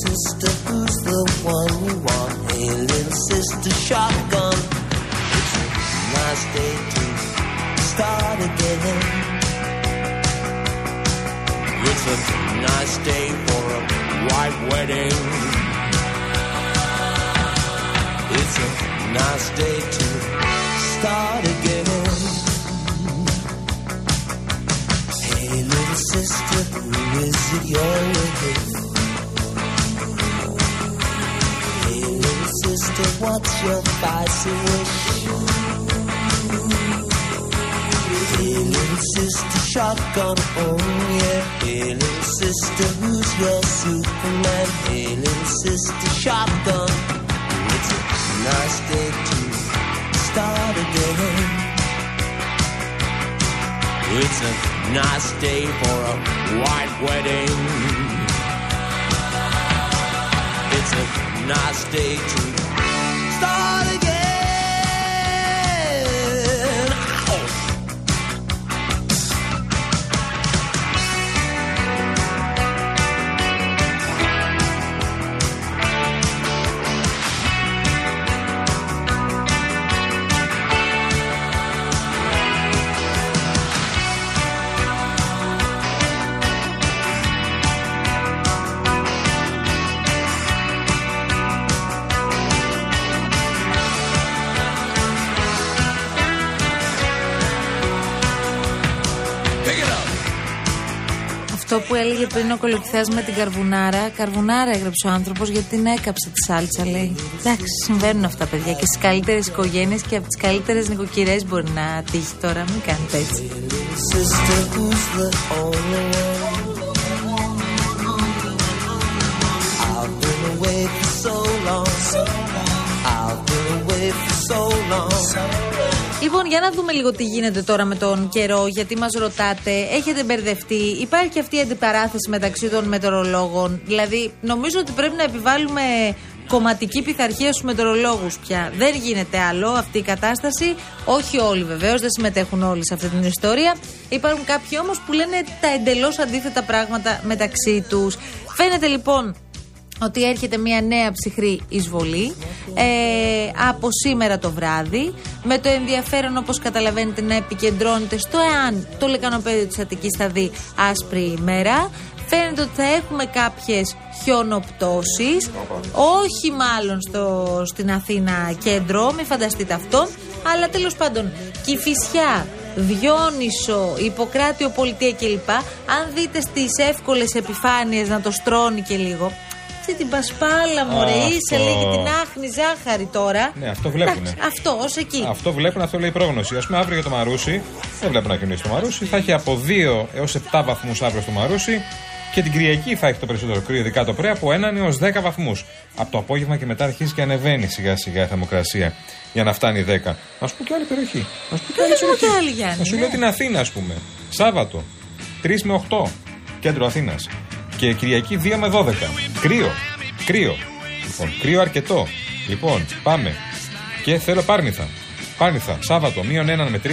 sister, who's the one you want? Hey, little sister, shotgun. It's a nice day to start again. It's a nice day for a white wedding. It's a nice day to start again. Hey, little sister, who is it you're with? Sister, what's your? Hey, little sister, shotgun, oh yeah. Little sister, who's your Superman? Little sister, shotgun. It's a nice day to start again. It's a nice day for a white wedding. It's a nice day to Αυτό που έλεγε πριν ο Κολοκυθάς με την καρβουνάρα. Καρβουνάρα έγραψε ο άνθρωπος γιατί την έκαψε τη σάλτσα, λέει. Εντάξει, συμβαίνουν αυτά, παιδιά. Και στις καλύτερες οικογένειες και από τις καλύτερες νοικοκυρές μπορεί να τύχει τώρα. Μην κάνετε έτσι. Sister, who's the only one? I've been away for so long. I've been away for so long. Λοιπόν, για να δούμε λίγο τι γίνεται τώρα με τον καιρό, γιατί μας ρωτάτε, έχετε μπερδευτεί. Υπάρχει και αυτή η αντιπαράθεση μεταξύ των μετεωρολόγων. Δηλαδή, νομίζω ότι πρέπει να επιβάλλουμε κομματική πειθαρχία στους μετεωρολόγους πια. Δεν γίνεται άλλο αυτή η κατάσταση. Όχι όλοι βεβαίως, δεν συμμετέχουν όλοι σε αυτή την ιστορία. Υπάρχουν κάποιοι όμως που λένε τα εντελώς αντίθετα πράγματα μεταξύ τους. Φαίνεται λοιπόν ότι έρχεται μια νέα ψυχρή εισβολή ε, από σήμερα το βράδυ με το ενδιαφέρον όπως καταλαβαίνετε να επικεντρώνεται στο εάν το λεκανοπέδιο της Αττικής θα δει άσπρη ημέρα φαίνεται ότι θα έχουμε κάποιες χιονοπτώσεις όχι μάλλον στο, στην Αθήνα κέντρο μην φανταστείτε αυτόν αλλά τέλος πάντων Κηφισιά, Διόνυσο, Ιπποκράτιο Πολιτεία κλπ. Αν δείτε στις εύκολες επιφάνειες να το στρώνει και λίγο αυτή την πασπάλα μωρέ, Α, είσαι αυτό. λέγει την άχνη ζάχαρη τώρα. Ναι, αυτό βλέπουνε. Εντάξει, Αυτό, ως εκεί. Αυτό βλέπουν, αυτό λέει η πρόγνωση. Α πούμε, αύριο για το Μαρούσι, δεν βλέπω να κινήσει το Μαρούσι. Θα έχει από 2 έως 7 βαθμούς αύριο στο Μαρούσι. Και την Κυριακή θα έχει το περισσότερο κρύο, ειδικά το πρωί, από 1 έως 10 βαθμούς. Από το απόγευμα και μετά αρχίζει και ανεβαίνει σιγά σιγά η θερμοκρασία για να φτάνει 10. Να σου πω και άλλη περιοχή. Να σου πω και άλλη Πες μου περιοχή. και άλλη, Γιάννη, Να σου ναι. λέω την Αθήνα, ας πούμε. Σάββατο 3 με 8, κέντρο Αθήνας. Και Κυριακή 2 με 12. Κρύο. Κρύο. Λοιπόν, κρύο αρκετό. Λοιπόν, πάμε. Και θέλω Πάρνηθα. Πάρνηθα. Σάββατο μείον 1 με 3,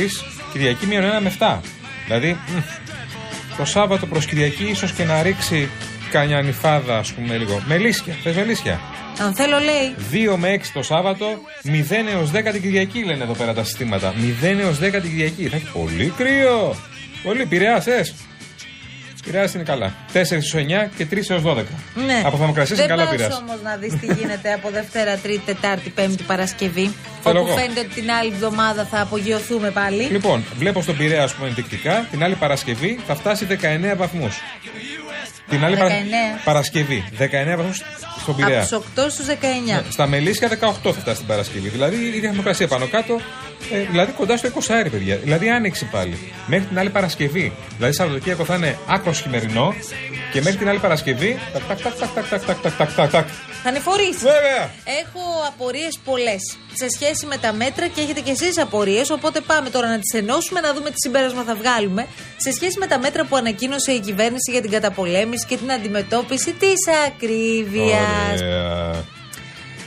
Κυριακή μείον 1 με 7. Δηλαδή, μ, το Σάββατο προς Κυριακή ίσως και να ρίξει κανιά νυφάδα, ας πούμε λίγο. Μελίσια. Θες μελίσια. Αν θέλω, λέει. 2 με 6 το Σάββατο, 0 έως 10 την Κυριακή λένε εδώ πέρα τα συστήματα. 0 έως 10 την Κυριακή. Θα έχει πολύ κρύο. Πολύ πειραία, θε. Πειραία είναι καλά. 4 έω 9 και 3 έως 12. Ναι. Από θερμοκρασία είναι Δεν καλά πας πειραία. όμως να δεις τι γίνεται από Δευτέρα, Τρίτη, Τετάρτη, Πέμπτη, Παρασκευή. Θέλω όπου εγώ. φαίνεται ότι την άλλη εβδομάδα θα απογειωθούμε πάλι. Λοιπόν, βλέπω στον Πειραιά, ας πούμε, ενδεικτικά, την άλλη Παρασκευή θα φτάσει 19 βαθμούς. Την άλλη Παρα- 19. Παρασκευή, 19 βαθμού στον Πειραιά. Από του 8 στου 19. Ναι, Στα Μελίσια 18 θα φτάσει την Παρασκευή. Δηλαδή η ίδια θερμοκρασία πάνω κάτω, ε, δηλαδή κοντά στο 20 αέρι, παιδιά. Δηλαδή άνοιξη πάλι. Μέχρι την άλλη Παρασκευή. Δηλαδή Σαββατοκύριακο θα είναι άκρο χειμερινό και μέχρι την άλλη Παρασκευή. Τακ, τακ, τακ, τακ, τακ, τακ, τακ, τακ, τακ, τακ. Θα ανηφορήσει. Βέβαια! Έχω απορίε πολλέ σε σχέση με τα μέτρα και έχετε κι εσεί απορίε. Οπότε πάμε τώρα να τι ενώσουμε, να δούμε τι συμπέρασμα θα βγάλουμε. Σε σχέση με τα μέτρα που ανακοίνωσε η κυβέρνηση για την καταπολέμηση ανατίμηση και την αντιμετώπιση της ακρίβειας. Ωραία.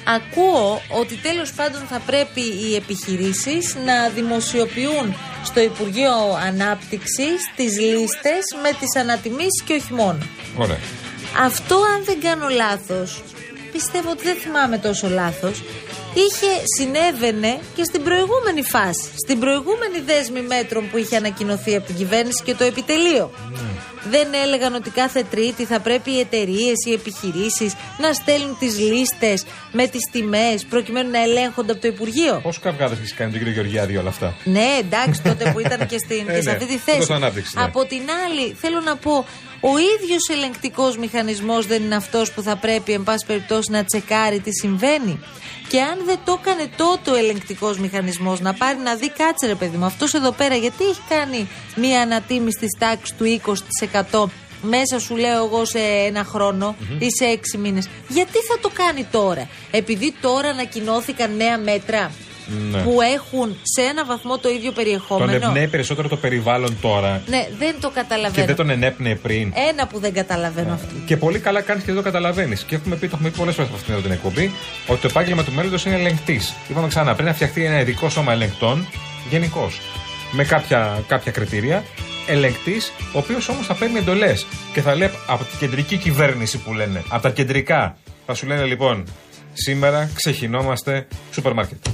Ακούω ότι τέλος πάντων θα πρέπει οι επιχειρήσεις να δημοσιοποιούν στο Υπουργείο Ανάπτυξης τις λίστες με τις ανατιμήσεις και όχι μόνο. Ωραία. Αυτό αν δεν κάνω λάθος, πιστεύω ότι δεν θυμάμαι τόσο λάθος, είχε συνέβαινε και στην προηγούμενη φάση, στην προηγούμενη δέσμη μέτρων που είχε ανακοινωθεί από την κυβέρνηση και το επιτελείο. Δεν έλεγαν ότι κάθε Τρίτη θα πρέπει οι εταιρείες, οι επιχειρήσεις να στέλνουν τις λίστες με τις τιμές προκειμένου να ελέγχονται από το Υπουργείο. Πόσο καυγάδες έχεις κάνει τον κύριο Γεωργιάδη όλα αυτά; Ναι, εντάξει, τότε που ήταν και, στην, Ε, και σε ναι, αυτή τη τότε θέση. στο ανάπτυξη, ναι. Από την άλλη, θέλω να πω, ο ίδιος ελεγκτικός μηχανισμός δεν είναι αυτός που θα πρέπει, εν πάση περιπτώσει, να τσεκάρει τι συμβαίνει. Και αν δεν το έκανε τότε ο ελεγκτικός μηχανισμός, να πάρει να δει, κάτσε ρε παιδί μου, αυτός εδώ πέρα γιατί έχει κάνει μία ανατίμηση της τάξης του 20% μέσα σου λέω εγώ σε ένα χρόνο ή σε έξι μήνες. Γιατί θα το κάνει τώρα. Επειδή τώρα ανακοινώθηκαν νέα μέτρα; Ναι. που έχουν σε ένα βαθμό το ίδιο Τον περιεχόμενο. εμπνέει περισσότερο το περιβάλλον τώρα Ναι, δεν το και καταλαβαίνω. δεν τον ενέπνεε πριν. Ένα που δεν καταλαβαίνω αυτό. Και πολύ καλά κάνεις και δεν το καταλαβαίνεις. Και έχουμε πει, το έχουμε πει πολλές φορές από αυτήν εδώ την εκπομπή, ότι το επάγγελμα του μέλλοντος είναι ελεγκτής. Είπαμε ξανά, πρέπει να φτιαχτεί ένα ειδικό σώμα ελεγκτών, γενικώς. Με κάποια, κάποια κριτήρια. Ελεγκτής, ο οποίος όμως θα παίρνει εντολές και θα λέει από την κεντρική κυβέρνηση που λένε, από τα κεντρικά, θα σου λένε λοιπόν, σήμερα ξεχυνόμαστε σούπερ μάρκετ.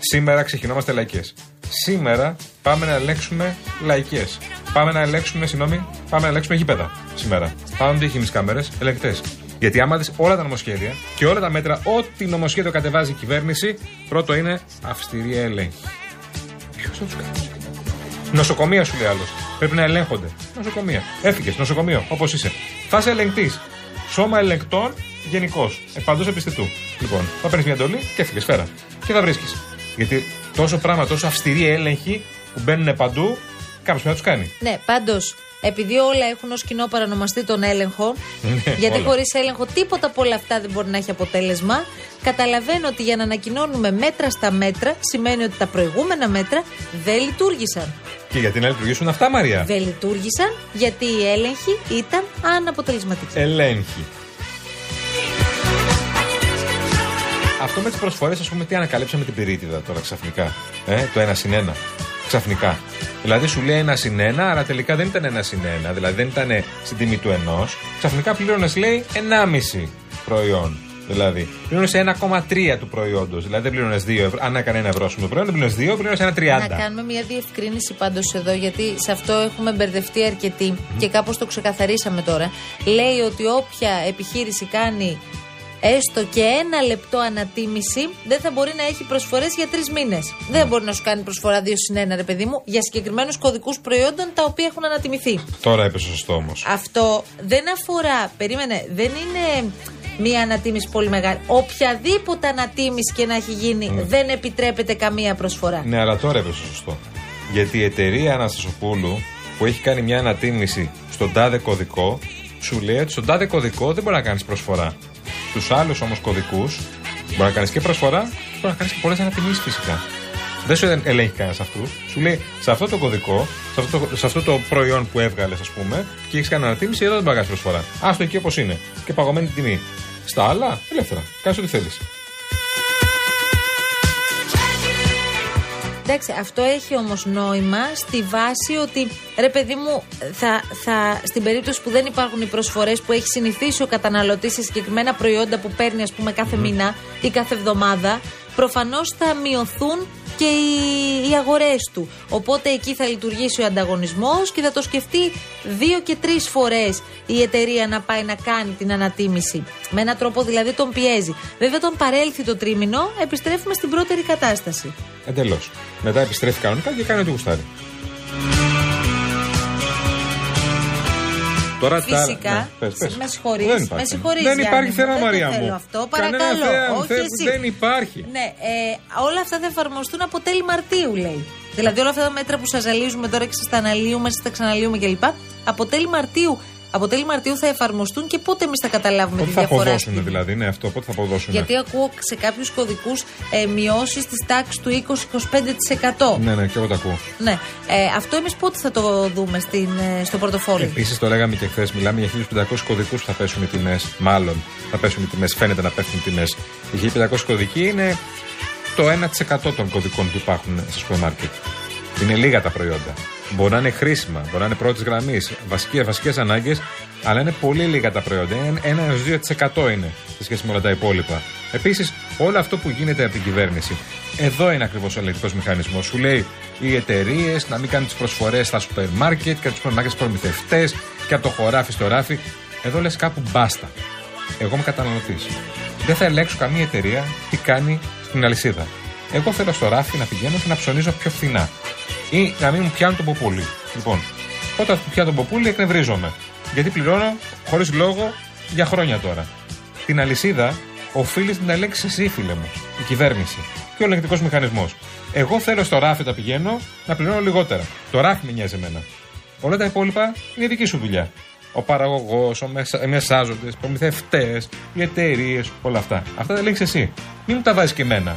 Σήμερα ξεχυνόμαστε λαϊκές. Σήμερα πάμε να ελέγξουμε λαϊκές. Πάμε να ελέγξουμε, συγγνώμη, πάμε να ελέγξουμε γήπεδα σήμερα. Πάνω τι έχει με τι κάμερες, ελεγκτές. Γιατί άμα δεις όλα τα νομοσχέδια και όλα τα μέτρα, ό,τι νομοσχέδιο κατεβάζει η κυβέρνηση, πρώτο είναι αυστηρή έλεγχη. Ποιος θα τους κάνει. Νοσοκομεία σου λέει άλλος. Πρέπει να ελέγχονται. Νοσοκομεία. Έφυγες, νοσοκομείο, όπως είσαι. Θα είσαι ελεγκτής. Σώμα ελεγκτών γενικώς. Επαντό επιστητού. Λοιπόν, θα παίρνεις μια εντολή και έφυγες, φέρα. Και θα βρίσκεις. Γιατί τόσο πράγμα, τόσο αυστηρή έλεγχη που μπαίνουν παντού, κάποιος πρέπει να τους κάνει. Ναι, πάντως, επειδή όλα έχουν ως κοινό παρανομαστή τον έλεγχο, Ναι, γιατί όλα. χωρίς έλεγχο τίποτα από όλα αυτά δεν μπορεί να έχει αποτέλεσμα, καταλαβαίνω ότι για να ανακοινώνουμε μέτρα στα μέτρα σημαίνει ότι τα προηγούμενα μέτρα δεν λειτουργήσαν. Και γιατί να λειτουργήσουν αυτά, Μαρία; Δεν λειτουργήσαν γιατί η έλεγχη ήταν αναποτελεσματική. Ελέγχει. Αυτό με τις προσφορές, ας πούμε, τι ανακαλύψαμε την πυρίτιδα τώρα ξαφνικά. Ε, το ένα συν ένα. Ξαφνικά. Δηλαδή σου λέει ένα συν ένα, αλλά τελικά δεν ήταν ένα συν ένα. Δηλαδή δεν ήταν στην τιμή του ενός. Ξαφνικά πλήρωνες, λέει, 1,5 προϊόν. Δηλαδή, πλήρωνες 1,3 του προϊόντος. Δηλαδή δεν πλήρωνες 2 ευρώ. Αν έκανε ένα ευρώ, ας πούμε, προϊόν, δεν πλήρωνες 2, πλήρωνες ένα 30. Να κάνουμε μια διευκρίνηση πάντως εδώ, γιατί σε αυτό έχουμε μπερδευτεί αρκετοί και κάπως το ξεκαθαρίσαμε τώρα. Λέει ότι όποια επιχείρηση κάνει έστω και ένα λεπτό ανατίμηση, δεν θα μπορεί να έχει προσφορές για τρεις μήνες. Δεν μπορεί να σου κάνει προσφορά 2 συν 1, ρε παιδί μου, για συγκεκριμένους κωδικούς προϊόντων τα οποία έχουν ανατιμηθεί. Τώρα έπεσε σωστός όμως. Αυτό δεν αφορά, περίμενε, δεν είναι μία ανατίμηση πολύ μεγάλη. Οποιαδήποτε ανατίμηση και να έχει γίνει, δεν επιτρέπεται καμία προσφορά. Ναι, αλλά τώρα έπεσε σωστός. Γιατί η εταιρεία Αναστασοπούλου που έχει κάνει μια ανατίμηση στον τάδε κωδικό, σου λέει ότι στον τάδε κωδικό δεν μπορεί να κάνεις προσφορά. Στου άλλους όμως κωδικούς μπορεί να κάνεις και προσφορά και μπορεί να κάνεις και πολλές ανατιμήσεις φυσικά. Δεν σου ελέγχει κανένας αυτού. Σου λέει σε αυτό το κωδικό, σε αυτό το, σε αυτό το προϊόν που έβγαλες, ας πούμε, και έχεις κάνει ανατίμηση, εδώ δεν μπορεί να κάνει προσφορά. Άστο εκεί όπως είναι. Και παγωμένη τιμή. Στα άλλα, ελεύθερα. Κάνεις ό,τι θέλεις. Εντάξει, αυτό έχει όμως νόημα στη βάση ότι ρε παιδί μου, θα, θα, στην περίπτωση που δεν υπάρχουν οι προσφορές που έχει συνηθίσει ο καταναλωτής σε συγκεκριμένα προϊόντα που παίρνει, ας πούμε, κάθε μήνα ή κάθε εβδομάδα, προφανώς θα μειωθούν και οι, οι αγορές του. Οπότε εκεί θα λειτουργήσει ο ανταγωνισμός και θα το σκεφτεί δύο και τρεις φορές η εταιρεία να πάει να κάνει την ανατίμηση. Με έναν τρόπο δηλαδή τον πιέζει. Βέβαια, όταν παρέλθει το τρίμηνο, επιστρέφουμε στην πρώτερη κατάσταση. Εντελώς. Μετά επιστρέφει κανονικά και κάνει ό,τι γουστάρει. Τώρα τα- Φυσικά. ναι, πες, πες. Με συγχωρείς. Δεν υπάρχει. Με συγχωρείς, Δεν Γιάννη υπάρχει μου. θέμα, Δεν το Μαρία θέλω μου. αυτό. Κανένα Παρακαλώ. θέμα, Όχι θε- εσύ. Δεν υπάρχει. Ναι, ε, όλα αυτά θα εφαρμοστούν από τέλη Μαρτίου, λέει. Δηλαδή, όλα αυτά τα μέτρα που σας ζαλίζουμε τώρα και σας τα αναλύουμε, σας τα ξαναλύουμε κλπ. Από τέλη Μαρτίου Από τέλη Μαρτίου θα εφαρμοστούν και πότε εμείς θα καταλάβουμε Πότε τη θα διαφορά. αποδώσουν στην- δηλαδή, ναι, αυτό, πότε θα αποδώσουν. Γιατί ακούω σε κάποιους κωδικούς ε, μειώσεις της τάξης του 20-25%. Ναι, ναι, και εγώ το ακούω. Ναι. Ε, αυτό εμείς πότε θα το δούμε στην, ε, στο πορτοφόλι; Επίσης, το λέγαμε και χθες, μιλάμε για 1500 κωδικούς που θα πέσουν οι τιμές. Μάλλον θα πέσουν οι τιμές, φαίνεται να πέφτουν οι τιμές. Οι 1500 κωδικοί είναι το 1% των κωδικών που υπάρχουν στο σούπερ μάρκετ. Είναι λίγα τα προϊόντα. Μπορεί να είναι χρήσιμα, μπορεί να είναι πρώτης γραμμής, βασικές ανάγκες, αλλά είναι πολύ λίγα τα προϊόντα. 1-2% είναι σε σχέση με όλα τα υπόλοιπα. Επίσης, όλο αυτό που γίνεται από την κυβέρνηση, εδώ είναι ακριβώς ο ελεγκτικός μηχανισμός. Σου λέει οι εταιρείες να μην κάνουν τις προσφορές στα σούπερ μάρκετ και από του σούπερ μάρκετ προμηθευτές και από το χωράφι στο ράφι. Εδώ λες κάπου μπάστα. Εγώ είμαι καταναλωτής. Δεν θα ελέγξω καμία εταιρεία τι κάνει στην αλυσίδα. Εγώ θέλω στο ράφι να πηγαίνω και να ψωνίζω πιο φθηνά. Ή να μην μου πιάνουν τον ποπούλι. Λοιπόν, όταν μου πιάνουν τον ποπούλι, εκνευρίζομαι. Γιατί πληρώνω χωρίς λόγο για χρόνια τώρα. Την αλυσίδα οφείλει να ελέγξει εσύ, φίλε μου, η κυβέρνηση και ο ελεγκτικός μηχανισμός. Εγώ θέλω στο ράφι όταν πηγαίνω να πληρώνω λιγότερα. Το ράφι με νοιάζει εμένα. Όλα τα υπόλοιπα είναι δική σου δουλειά. Ο παραγωγός, οι μεσάζοντες, οι προμηθευτές, οι εταιρείες, όλα αυτά. Αυτά τα ελέγξει εσύ. Μην μου τα βάζεις και εμένα.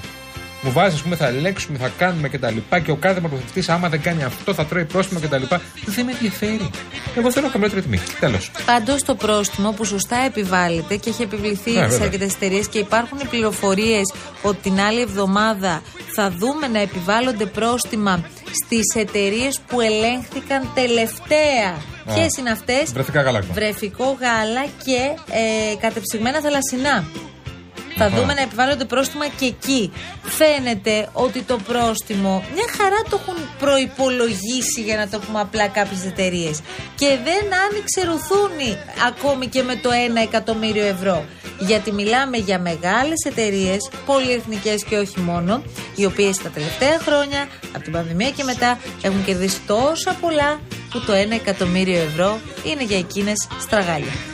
Μου βάζει, ας πούμε, θα ελέγξουμε, θα κάνουμε κτλ. Και, και ο κάθε προμηθευτή, άμα δεν κάνει αυτό, θα τρώει πρόστιμο κτλ. Δεν με ενδιαφέρει. Εγώ θέλω χαμηλότερη τιμή. Τέλος. Πάντως το πρόστιμο που σωστά επιβάλλεται και έχει επιβληθεί Ναι, σε βέβαια. αρκετές εταιρείες και υπάρχουν οι πληροφορίες ότι την άλλη εβδομάδα θα δούμε να επιβάλλονται πρόστιμα στις εταιρείες που ελέγχθηκαν τελευταία. Ποιες είναι αυτές, Βρεθικά γάλακτο. Βρεφικό γάλα και ε, κατεψυγμένα θαλασσινά. Θα Αχα. δούμε να επιβάλλονται πρόστιμα και εκεί. Φαίνεται ότι το πρόστιμο μια χαρά το έχουν προπολογίσει για να το πούμε απλά κάποιες εταιρείες. Και δεν άνοιξε ρουθούνη ακόμη και με το 1 εκατομμύριο ευρώ. Γιατί μιλάμε για μεγάλες εταιρείες, πολυεθνικές και όχι μόνο, οι οποίες τα τελευταία χρόνια, από την πανδημία και μετά, έχουν κερδίσει τόσα πολλά που το 1 εκατομμύριο ευρώ είναι για εκείνες στραγάλια.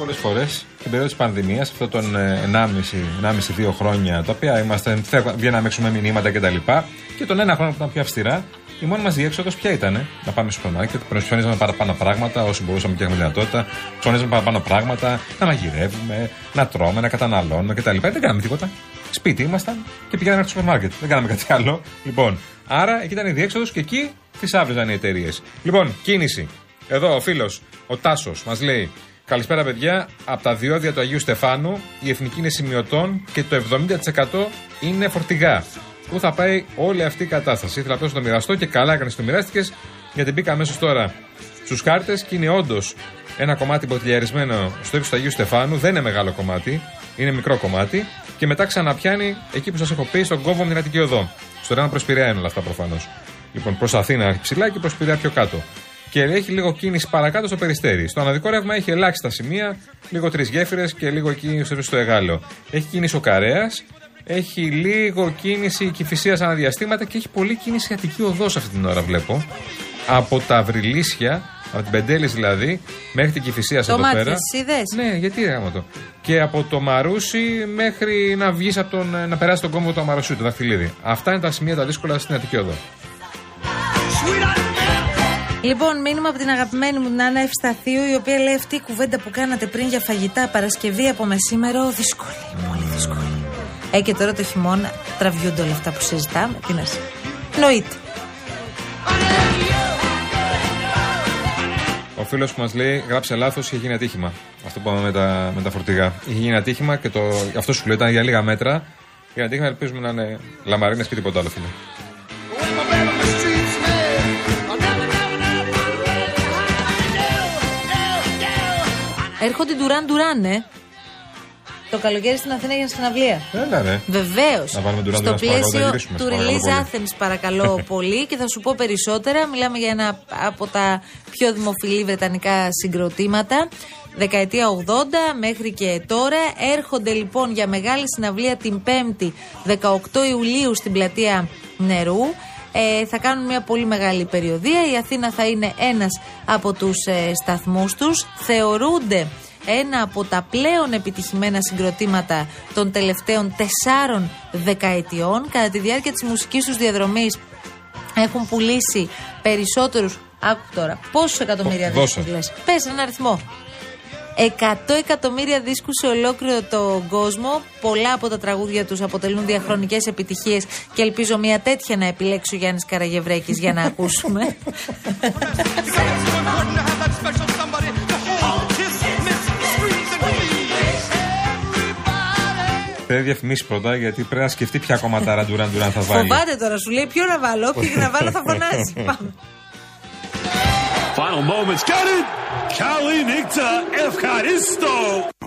Πολλές φορές την περίοδο της πανδημίας, αυτό των ε, 1,5-2 χρόνια, τα οποία είμαστε, θε- βγαίναμε έξω με μηνύματα κτλ. Και, και τον ένα χρόνο που ήταν πιο αυστηρά, η μόνη μας διέξοδος ποια ήταν, να πάμε στο σούπερ μάρκετ, να ψωνίζαμε παραπάνω πράγματα, όσοι μπορούσαμε και έχουμε δυνατότητα, ψωνίζαμε παραπάνω πράγματα, να μαγειρεύουμε, να τρώμε, να καταναλώνουμε κτλ. Δεν κάναμε τίποτα. Σπίτι ήμασταν και πηγαίναμε στο σούπερ μάρκετ. Δεν κάναμε κάτι άλλο. Λοιπόν, άρα εκεί ήταν η διέξοδος και εκεί τι άβλεζαν οι εταιρείες. Λοιπόν, κίνηση. Εδώ ο φίλος, ο Τάσος, μας λέει: Καλησπέρα, παιδιά. Από τα διόδια του Αγίου Στεφάνου η εθνική είναι σημειωτών και το 70% είναι φορτηγά. Πού θα πάει όλη αυτή η κατάσταση; Ήθελα απλώς να το μοιραστώ και καλά έκανες το μοιράστηκες γιατί μπήκα αμέσως τώρα στους χάρτες και είναι όντως ένα κομμάτι μποτιλιαρισμένο στο ύψος του Αγίου Στεφάνου. Δεν είναι μεγάλο κομμάτι, είναι μικρό κομμάτι. Και μετά ξαναπιάνει εκεί που σας έχω πει, στον κόβο Μηνατική Οδό. Στο Ρένα προ Πειραιά είναι όλα αυτά προφανώς. Λοιπόν, προς Αθήνα ψηλά και προς Πειραιά πιο κάτω. Και έχει λίγο κίνηση παρακάτω στο περιστέρι. Στο αναδικό ρεύμα έχει ελάχιστα σημεία, λίγο τρεις γέφυρες και λίγο κίνηση στο στο Εγάλεο. Έχει κίνηση ο Καρέας, έχει λίγο κίνηση η Κυφυσία αναδιαστήματα και έχει πολύ κίνηση η Αττική Οδός αυτή την ώρα βλέπω. Από τα Βρυλίσια, από την Πεντέλη δηλαδή, μέχρι την Κυφυσία εδώ μάτιες, πέρα. είδες; Ναι, γιατί ρε γάμο το. Και από το Μαρούσι μέχρι να βγεις από τον, να περάσεις τον κόμβο του Αμαροσίου, το δαχτυλίδι. Αυτά είναι τα σημεία τα δύσκολα στην Αττική Οδό. Λοιπόν, μήνυμα από την αγαπημένη μου την Άννα Ευσταθίου, η οποία λέει αυτή η κουβέντα που κάνατε πριν για φαγητά Παρασκευή από μεσήμερο, δύσκολη. Πολύ δύσκολη. Ε, και τώρα το χειμώνα τραβιούνται όλα αυτά που συζητάμε. Τι να σε. Νοείται. Ο φίλος που μας λέει, γράψε λάθος, είχε γίνει ατύχημα. Αυτό που είπαμε με τα, με τα φορτηγά. Είχε γίνει ατύχημα και το, αυτό σου λέω ήταν για λίγα μέτρα. Για ατύχημα ελπίζουμε να είναι λαμαρίνες και τίποτα άλλο, φίλε. Έρχονται ντουράν ντουράν, ε. Το καλοκαίρι στην Αθήνα για συναυλία. Έλα, ρε. Βεβαίως. Να βάλουμε Duran Duran Στο στο παρακαλώ, θα πλαίσιο γυρίσουμε, του στο παρακαλώ Release πολύ. Athens, παρακαλώ πολύ, και θα σου πω περισσότερα. Μιλάμε για ένα από τα πιο δημοφιλή βρετανικά συγκροτήματα. Δεκαετία 80 μέχρι και τώρα. Έρχονται λοιπόν για μεγάλη συναυλία την 5η 18 Ιουλίου στην πλατεία Νερού. Ε, θα κάνουν μια πολύ μεγάλη περιοδία. Η Αθήνα θα είναι ένας από τους ε, σταθμούς τους. Θεωρούνται ένα από τα πλέον επιτυχημένα συγκροτήματα των τελευταίων τεσσάρων δεκαετιών. Κατά τη διάρκεια της μουσικής τους διαδρομής έχουν πουλήσει περισσότερους. Άκου τώρα. Πόσους εκατομμύρια Δώσε. δίσκους λες; Πες ένα αριθμό. 100 εκατομμύρια δίσκους σε ολόκληρο τον κόσμο. Πολλά από τα τραγούδια τους αποτελούν διαχρονικές επιτυχίες και ελπίζω μια τέτοια να επιλέξει ο Γιάννης Καραγευρέκης για να ακούσουμε. Θέλει διαφημίσει πρώτα γιατί πρέπει να σκεφτεί ποια κομματάρα Ντουράν Ντουράν θα βάλει. Φοβάται τώρα, σου λέει ποιο να βάλω. Όποιο και να βάλω θα φωνάζει. Πάμε. Final moments. Got it! Kalinigta Efkaristo.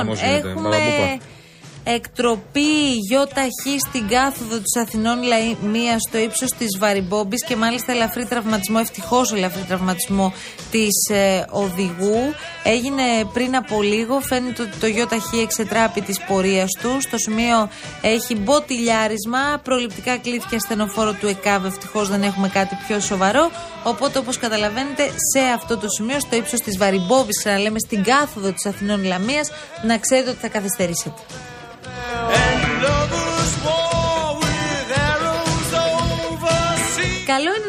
Έχουμε Μαλαμπούπα. Εκτροπή γιοταχή στην κάθοδο της Αθηνών Λαμία στο ύψος της Βαριμπόμπης και μάλιστα ελαφρύ τραυματισμό, ευτυχώς ελαφρύ τραυματισμό της οδηγού. Έγινε πριν από λίγο. Φαίνεται ότι το γιοταχή εξετράπει τη πορεία του. Στο σημείο έχει μποτιλιάρισμα. Προληπτικά κλείθηκε στενοφόρο του ΕΚΑΒ. Ευτυχώς δεν έχουμε κάτι πιο σοβαρό. Οπότε, όπως καταλαβαίνετε, σε αυτό το σημείο, στο ύψος της Βαριμπόμπης, ξαναλέμε στην κάθοδο της Αθηνών Λαμίας, να ξέρετε ότι θα καθυστερήσετε.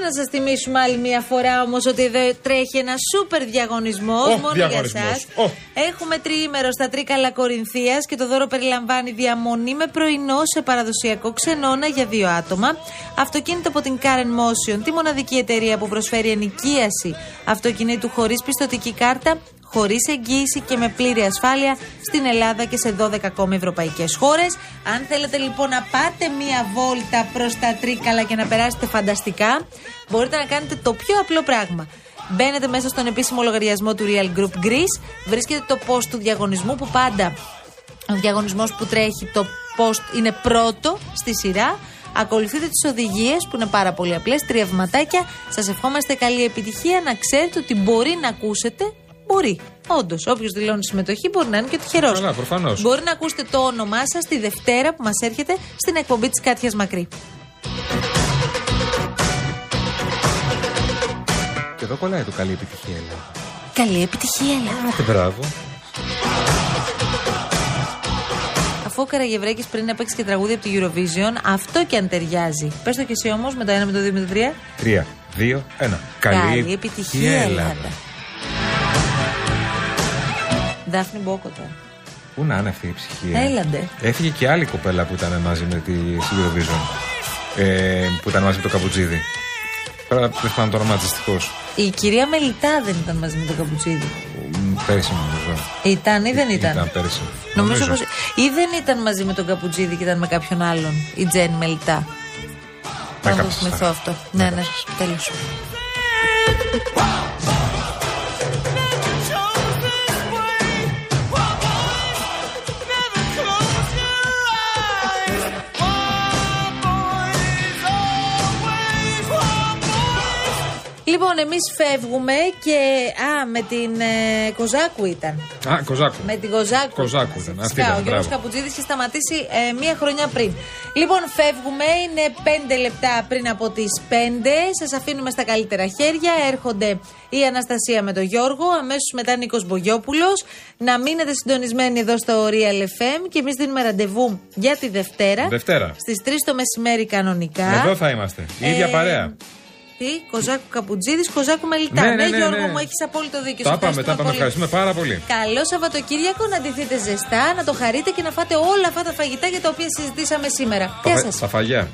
Να σας θυμίσουμε άλλη μια φορά όμως ότι εδώ τρέχει ένα σούπερ διαγωνισμό Ω, μόνο διαγωνισμός. για εσά. Ω. Έχουμε τριήμερο στα Τρίκαλα Κορινθίας και το δώρο περιλαμβάνει διαμονή με πρωινό σε παραδοσιακό ξενώνα για δύο άτομα. Αυτοκίνητο από την Karen Motion, τη μοναδική εταιρεία που προσφέρει ενοικίαση αυτοκινήτου χωρίς πιστοτική κάρτα. Χωρίς εγγύηση και με πλήρη ασφάλεια στην Ελλάδα και σε 12 ακόμη ευρωπαϊκές χώρες. Αν θέλετε λοιπόν να πάτε μία βόλτα προς τα Τρίκαλα και να περάσετε φανταστικά, μπορείτε να κάνετε το πιο απλό πράγμα. Μπαίνετε μέσα στον επίσημο λογαριασμό του Real Group Greece, βρίσκετε το post του διαγωνισμού που πάντα ο διαγωνισμός που τρέχει το post είναι πρώτο στη σειρά. Ακολουθείτε τις οδηγίες που είναι πάρα πολύ απλές, τρία βηματάκια. Σας ευχόμαστε καλή επιτυχία. Να ξέρετε ότι μπορεί να ακούσετε. Μπορεί. Όντως, όποιος δηλώνει συμμετοχή μπορεί να είναι και τυχερός. Καλά, προφανώς. Μπορεί να ακούσετε το όνομά σας τη Δευτέρα που μας έρχεται στην εκπομπή της Κάτιας Μακρύ. Και εδώ κολλάει το καλή επιτυχία, λέει. Καλή επιτυχία, Ελλάδα. Άντε, μπράβο. Αφού ο Καραγευρέκης πριν έπαιξε και τραγούδι από τη Eurovision, αυτό και αν ταιριάζει. Πες το και εσύ όμως με το 1, με το 2, με το 3. Τρία, δύο, ένα. Καλή επιτυχία, Ελλάδα. Δάφνη Μπόκο τώρα. Πού να είναι αυτή η ψυχή. ε; Έλαντε. Έφυγε και άλλη κοπέλα που ήταν μαζί με τη στη Eurovision. Ε, που ήταν μαζί με το Καπουτζίδι. Τώρα δεν θυμάμαι το όνομα τη δυστυχώ. Η κυρία Μελιτά δεν ήταν μαζί με τον Καπουτσίδη. Πέρυσι νομίζω. Ήταν ή δεν ήταν; Ήταν πέρυσι. Νομίζω πως... Ή δεν ήταν μαζί με τον Καπουτσίδη και ήταν με κάποιον άλλον. Η Τζέννη Μελιτά. Θα το κάποιος θυμηθώ θα- αυτό. με Ναι, ναι, κάποιος. Λοιπόν, εμείς φεύγουμε και. Α, με την ε, Κοζάκου ήταν. Α, Κοζάκου. Με την Κοζάκου. Κοζάκου ήταν. Αυτή Φυσικά, ήταν, ο Γιώργος μπράβο. Καπουτζίδη είχε σταματήσει ε, μία χρονιά πριν. Λοιπόν, φεύγουμε. Είναι πέντε λεπτά πριν από τις 5. Σας αφήνουμε στα καλύτερα χέρια. Έρχονται η Αναστασία με τον Γιώργο. Αμέσως μετά Νίκος Μπογιόπουλος. Να μείνετε συντονισμένοι εδώ στο Real FM. Και εμείς δίνουμε ραντεβού για τη Δευτέρα. Δευτέρα. Στις 3 το μεσημέρι κανονικά. Εδώ θα είμαστε. Η ίδια Ε, παρέα. Τι, Κοζάκου Καπουτζίδη, Κοζάκου Μελιτά. Ναι, ναι, ναι, Γιώργο ναι. μου, έχεις απόλυτο δίκιο. Τα Σε είπαμε, ευχαριστούμε τα είπαμε. πολύ. Ευχαριστούμε πάρα πολύ. Καλό Σαββατοκύριακο να ντυθείτε ζεστά, να το χαρείτε και να φάτε όλα αυτά τα φαγητά για τα οποία συζητήσαμε σήμερα. Τα Γεια φα- σας. Τα φαγιά.